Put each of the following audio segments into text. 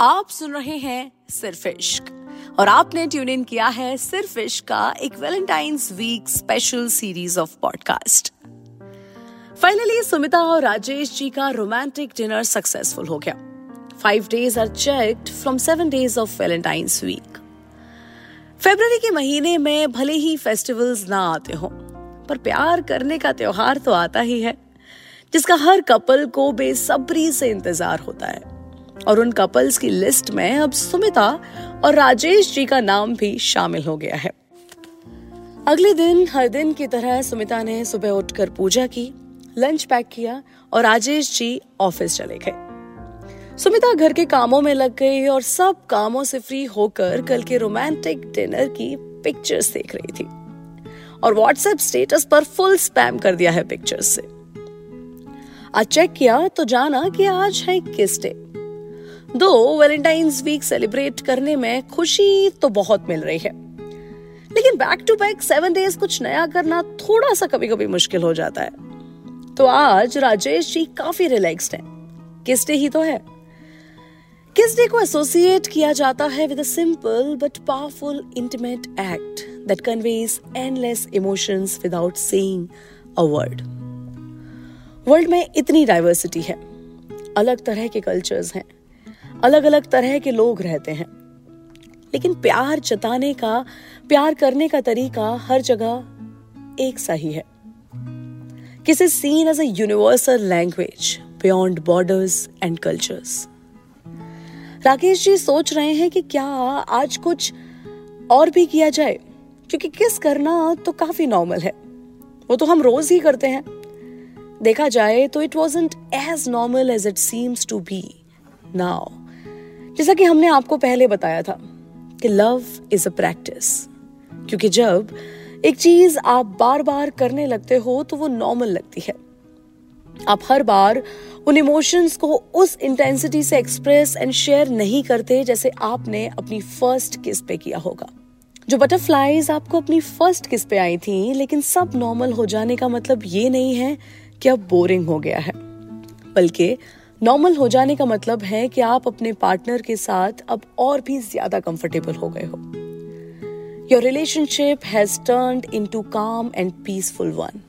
आप सुन रहे हैं सिर्फ़ इश्क। और आपने ट्यून इन किया है सिर्फ़ इश्क का एक Valentine's week special series of podcast finally Sumita और राजेश जी का रोमांटिक डिनर सक्सेसफुल हो गया। Five days are checked from seven days of Valentine's week February के महीने में भले ही फेस्टिवल्स ना आते हो, पर प्यार करने का त्योहार तो आता ही है, जिसका हर कपल को बेसब्री से इंतज़ार होता है। और उन कपल्स की लिस्ट में अब सुमिता और राजेश जी का नाम भी शामिल हो गया है। अगले दिन, हर दिन की तरह सुमिता ने सुबह उठकर पूजा की लंच पैक किया और राजेश जी ऑफ़िस चले गए। सुमिता घर के कामों में लग गई और सब कामों से फ्री होकर कल के रोमांटिक डिनर की पिक्चर्स देख रही थी। और व्हाट्सएप स्टेटस पर फुल स्पैम कर दिया है पिक्चर्स से। आज चेक किया तो जाना कि आज है किस डे दो वैलेंटाइंस वीक सेलिब्रेट करने में खुशी तो बहुत मिल रही है। लेकिन back to back seven days कुछ नया करना थोड़ा सा कभी कभी मुश्किल हो जाता है। तो आज राजेश जी काफ़ी रिलैक्स्ड हैं। किस डे ही तो है। किस डे को एसोसिएट किया जाता है with a simple but powerful intimate act that conveys endless emotions without saying a word world में इतनी डाइवर्सिटी है। अलग तरह के कल्चर्स हैं। अलग अलग तरह के लोग रहते हैं। लेकिन प्यार जताने का, प्यार करने का तरीका हर जगह एक सा ही है। किसी seen as a universal language beyond borders and cultures Rakesh ji सोच रहे हैं कि क्या आज कुछ और भी किया जाए, क्योंकि किस करना तो काफ़ी नॉर्मल है। वो तो हम रोज ही करते हैं। देखा जाए तो it was as normal as it seems to be now जैसा कि हमने आपको पहले बताया था कि लव इज़ अ प्रैक्टिस क्योंकि जब एक चीज़ आप बार बार करने लगते हो तो वो नॉर्मल लगती है। आप हर बार उन इमोशंस को उस इंटेंसिटी से एक्सप्रेस एंड शेयर नहीं करते जैसे आपने अपनी फ़र्स्ट किस पे किया होगा। जो बटरफ्लाईज आपको अपनी फ़र्स्ट किस पे आई थी, लेकिन सब नॉर्मल हो जाने का मतलब ये नहीं है कि अब बोरिंग हो गया है। बल्कि नॉर्मल हो जाने का मतलब है कि आप अपने पार्टनर के साथ अब और भी ज़्यादा कंफर्टेबल हो गए हो। Your relationship has turn into calm and peaceful one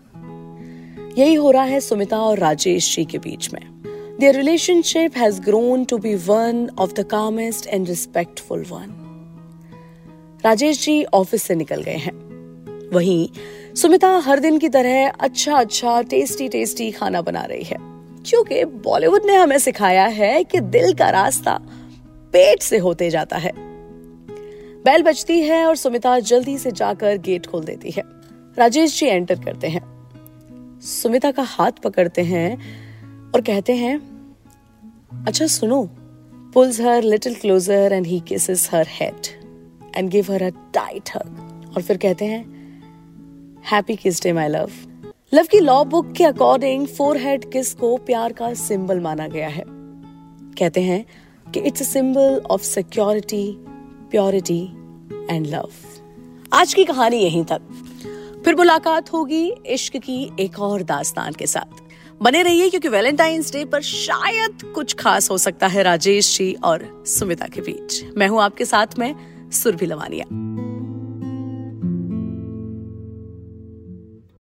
यही हो रहा है सुमिता और राजेश जी के बीच में। There relationship has grown to be one of the calmest and respectful one Rajesh ji office से निकल गए हैं। वहीं सुमिता हर दिन की तरह अच्छा अच्छा टेस्टी टेस्टी खाना बना रही है। क्योंकि बॉलीवुड ने हमें सिखाया है कि दिल का रास्ता पेट से होते जाता है। बैल बजती है और सुमिता जल्दी से जाकर गेट खोल देती है। राजेश जी एंटर करते हैं। सुमिता का हाथ पकड़ते हैं और कहते हैं अच्छा सुनो pulls her little closer and he kisses her head and give her a tight hug और फिर कहते हैं happy kiss day my love love की लॉ बुक के अकॉर्डिंग फोर हेड किस को प्यार का सिंबल माना गया है? कहते हैं कि it's a symbol of security purity and love आज की कहानी यहीं तक। फिर मुलाकात होगी इश्क की एक और दास्तान के साथ। बने रहिए क्योंकि वैलेंटाइंस डे पर शायद कुछ खास हो सकता है राजेश जी और सुमिता के बीच। मैं हूँ आपके साथ, में सुरभि लवानिया।